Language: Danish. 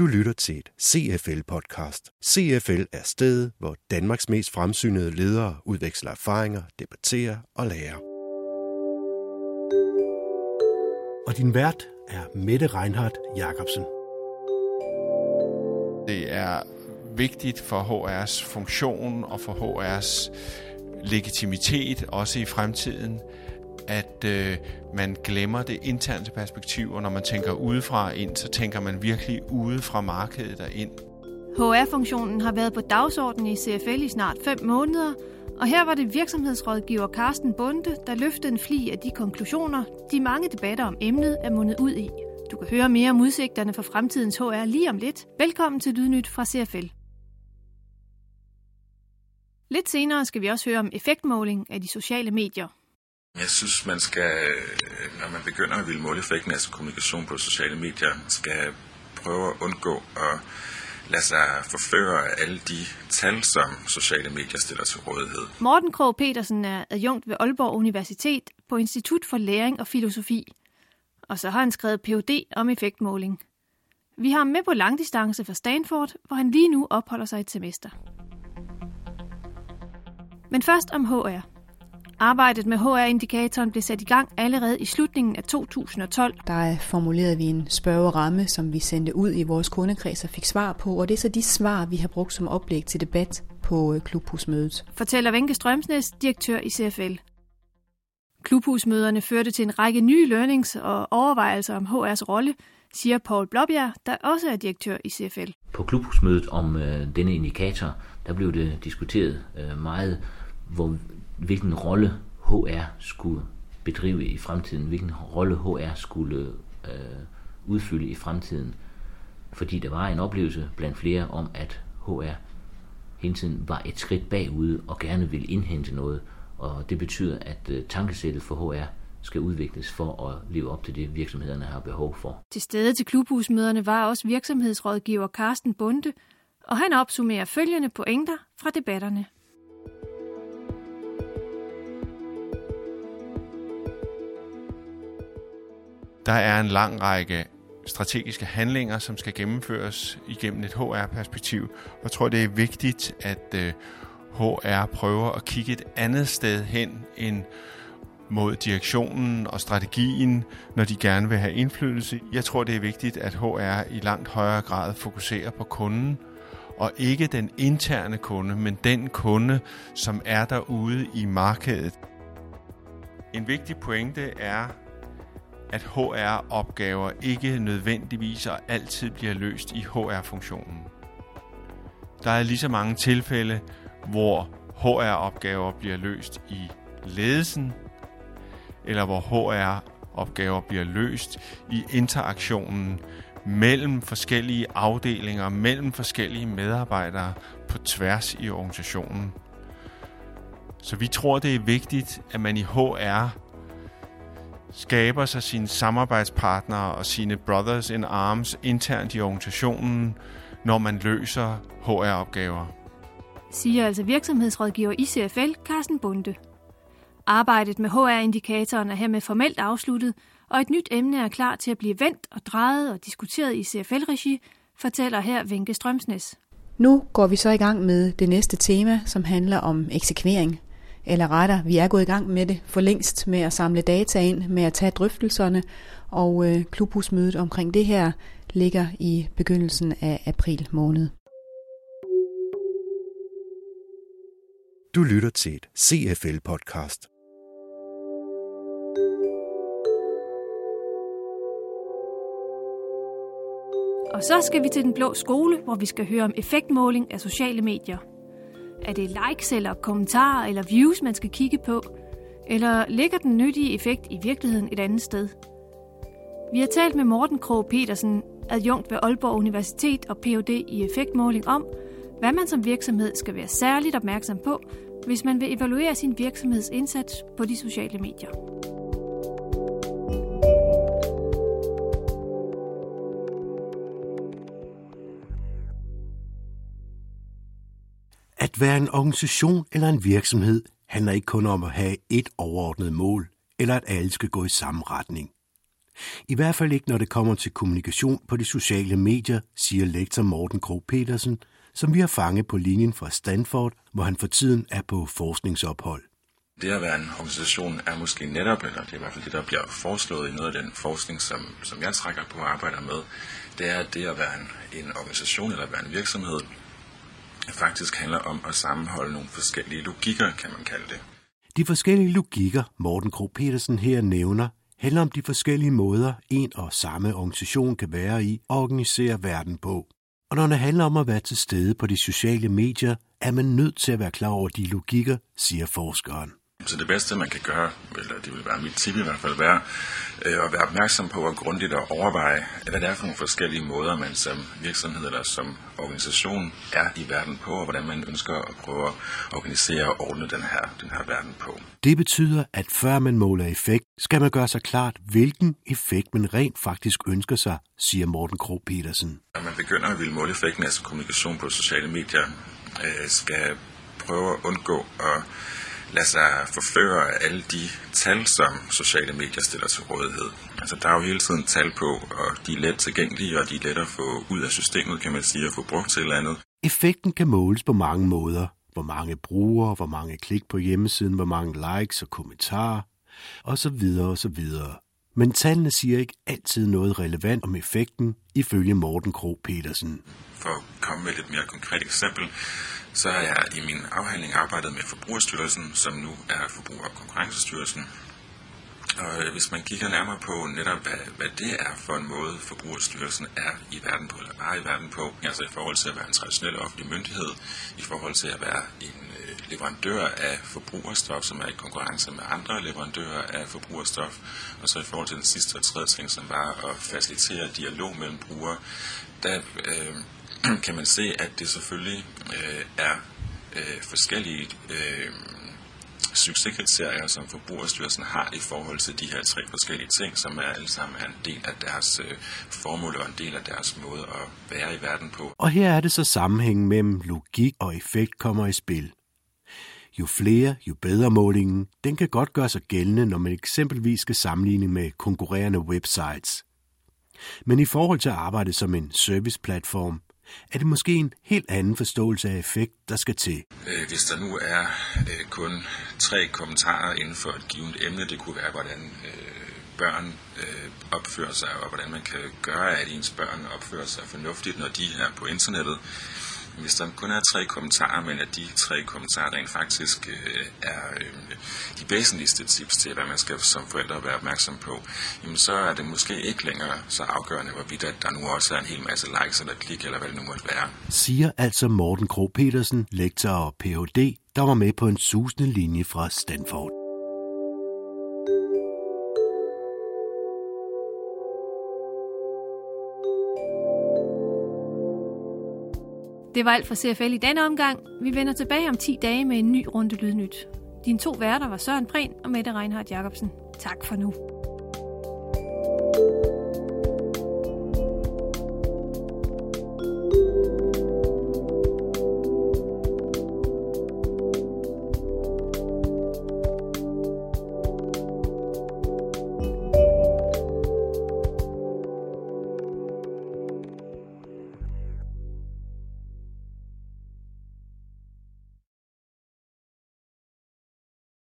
Du lytter til et CFL-podcast. CFL er stedet, hvor Danmarks mest fremsynede ledere udveksler erfaringer, debatterer og lærer. Og din vært er Mette Reinhardt Jacobsen. Det er vigtigt for HR's funktion og for HR's legitimitet, også i fremtiden, at øh, man glemmer det interne perspektiv, og når man tænker udefra ind, så tænker man virkelig ude fra markedet og ind. HR-funktionen har været på dagsordenen i CFL i snart 5 måneder, og her var det virksomhedsrådgiver Carsten Bunde, der løftede en fli af de konklusioner, de mange debatter om emnet er mundet ud i. Du kan høre mere om udsigterne for fremtidens HR lige om lidt. Velkommen til Lydnyt fra CFL. Lidt senere skal vi også høre om effektmåling af de sociale medier. Jeg synes, man skal, øh, når man begynder at ville måle effekten af kommunikation på sociale medier, skal prøve at undgå at lade sig forføre af alle de tal, som sociale medier stiller til rådighed. Morten Krog Petersen er adjunkt ved Aalborg Universitet på Institut for Læring og Filosofi. Og så har han skrevet Ph.D. om effektmåling. Vi har ham med på langdistance fra Stanford, hvor han lige nu opholder sig et semester. Men først om HR. Arbejdet med HR-indikatoren blev sat i gang allerede i slutningen af 2012. Der formulerede vi en spørgeramme, som vi sendte ud i vores kundekreds og fik svar på, og det er så de svar, vi har brugt som oplæg til debat på øh, klubhusmødet. Fortæller Venke Strømsnes, direktør i CFL. Klubhusmøderne førte til en række nye learnings og overvejelser om HR's rolle, siger Paul Blåbjerg, der også er direktør i CFL. På klubhusmødet om øh, denne indikator, der blev det diskuteret øh, meget, hvor hvilken rolle HR skulle bedrive i fremtiden, hvilken rolle HR skulle øh, udfylde i fremtiden. Fordi der var en oplevelse blandt flere om, at HR hele tiden var et skridt bagude og gerne ville indhente noget. Og det betyder, at øh, tankesættet for HR skal udvikles for at leve op til det, virksomhederne har behov for. Til stede til klubhusmøderne var også virksomhedsrådgiver Carsten Bunde, og han opsummerer følgende pointer fra debatterne. Der er en lang række strategiske handlinger, som skal gennemføres igennem et HR-perspektiv. Jeg tror, det er vigtigt, at øh, HR prøver at kigge et andet sted hen end mod direktionen og strategien, når de gerne vil have indflydelse. Jeg tror, det er vigtigt, at HR i langt højere grad fokuserer på kunden, og ikke den interne kunde, men den kunde, som er derude i markedet. En vigtig pointe er, at HR-opgaver ikke nødvendigvis og altid bliver løst i HR-funktionen. Der er lige så mange tilfælde, hvor HR-opgaver bliver løst i ledelsen, eller hvor HR-opgaver bliver løst i interaktionen mellem forskellige afdelinger, mellem forskellige medarbejdere på tværs i organisationen. Så vi tror, det er vigtigt, at man i HR skaber sig sine samarbejdspartnere og sine brothers in arms internt i organisationen, når man løser HR-opgaver. Siger altså virksomhedsrådgiver i CFL, Carsten Bunde. Arbejdet med HR-indikatoren er hermed formelt afsluttet, og et nyt emne er klar til at blive vendt og drejet og diskuteret i CFL-regi, fortæller her Venke Strømsnes. Nu går vi så i gang med det næste tema, som handler om eksekvering eller retter, vi er gået i gang med det for længst med at samle data ind, med at tage drøftelserne, og øh, klubhusmødet omkring det her ligger i begyndelsen af april måned. Du lytter til et CFL-podcast. Og så skal vi til den blå skole, hvor vi skal høre om effektmåling af sociale medier. Er det likes eller kommentarer eller views, man skal kigge på? Eller ligger den nyttige effekt i virkeligheden et andet sted? Vi har talt med Morten Krog Petersen, adjunkt ved Aalborg Universitet og Ph.D. i effektmåling om, hvad man som virksomhed skal være særligt opmærksom på, hvis man vil evaluere sin virksomhedsindsats på de sociale medier. At være en organisation eller en virksomhed handler ikke kun om at have et overordnet mål, eller at alle skal gå i samme retning. I hvert fald ikke, når det kommer til kommunikation på de sociale medier, siger lektor Morten Krog Petersen, som vi har fanget på linjen fra Stanford, hvor han for tiden er på forskningsophold. Det at være en organisation er måske netop, eller det er i hvert fald det, der bliver foreslået i noget af den forskning, som, som jeg trækker på og arbejder med, det er, at det at være en, en organisation eller være en virksomhed faktisk handler om at sammenholde nogle forskellige logikker, kan man kalde det. De forskellige logikker, Morten Kro Petersen her nævner, handler om de forskellige måder, en og samme organisation kan være i og organisere verden på. Og når det handler om at være til stede på de sociale medier, er man nødt til at være klar over de logikker, siger forskeren. Så det bedste, man kan gøre, eller det vil være mit tip i hvert fald, være øh, at være opmærksom på og grundigt at overveje, hvad det er for nogle forskellige måder, man som virksomhed eller som organisation er i verden på, og hvordan man ønsker at prøve at organisere og ordne den her, den her verden på. Det betyder, at før man måler effekt, skal man gøre sig klart, hvilken effekt man rent faktisk ønsker sig, siger Morten Krog Petersen. Når man begynder at ville måle effekten af kommunikation på sociale medier, øh, skal prøve at undgå at lade sig forføre af alle de tal, som sociale medier stiller til rådighed. Altså, der er jo hele tiden tal på, og de er let tilgængelige, og de er let at få ud af systemet, kan man sige, og få brugt til et eller andet. Effekten kan måles på mange måder. Hvor mange brugere, hvor mange klik på hjemmesiden, hvor mange likes og kommentarer, og så videre og så videre. Men tallene siger ikke altid noget relevant om effekten, ifølge Morten Krog Petersen. For at komme med et lidt mere konkret eksempel, så har jeg i min afhandling arbejdet med Forbrugerstyrelsen, som nu er Forbruger- og Konkurrencestyrelsen. Og øh, hvis man kigger nærmere på netop, hvad, hvad det er for en måde, Forbrugerstyrelsen er i verden på, eller var i verden på, altså i forhold til at være en traditionel offentlig myndighed, i forhold til at være en øh, leverandør af forbrugerstof, som er i konkurrence med andre leverandører af forbrugerstof, og så i forhold til den sidste og tredje ting, som var at facilitere dialog mellem brugere, der øh, kan man se, at det selvfølgelig øh, er øh, forskellige øh, succeskriterier, som Forbrugerstyrelsen har i forhold til de her tre forskellige ting, som er alle sammen er en del af deres øh, formål og en del af deres måde at være i verden på. Og her er det så sammenhængen mellem logik og effekt kommer i spil. Jo flere, jo bedre målingen, den kan godt gøre sig gældende, når man eksempelvis skal sammenligne med konkurrerende websites. Men i forhold til at arbejde som en serviceplatform, er det måske en helt anden forståelse af effekt, der skal til. Øh, hvis der nu er øh, kun tre kommentarer inden for et givet emne, det kunne være, hvordan øh, børn opfører sig, og hvordan man kan gøre, at ens børn opfører sig fornuftigt, når de er på internettet, hvis der kun er tre kommentarer, men at de tre kommentarer rent faktisk øh, er øh, de væsentligste tips til, hvad man skal som forældre være opmærksom på, jamen så er det måske ikke længere så afgørende, hvorvidt at der nu også er en hel masse likes eller klik, eller hvad det nu måtte være. Siger altså Morten Kro Petersen, lektor og Ph.D., der var med på en susende linje fra Stanford. Det var alt fra CFL i denne omgang. Vi vender tilbage om 10 dage med en ny runde Lydnyt. Dine to værter var Søren Prehn og Mette Reinhardt Jacobsen. Tak for nu.